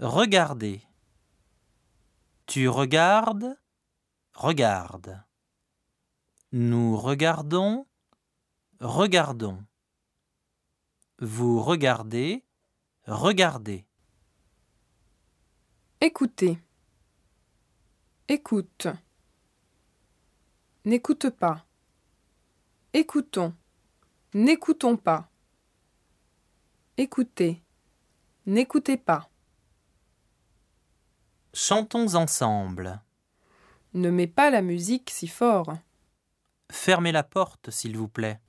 Regardez. Tu regardes, regarde. Nous regardons, regardons. Vous regardez, regardez. Écoutez. Écoute. N'écoute pas. Écoutons. N'écoutons pas. Écoutez. N'écoutez pas. Chantons ensemble. Ne mets pas la musique si fort. Fermez la porte, s'il vous plaît.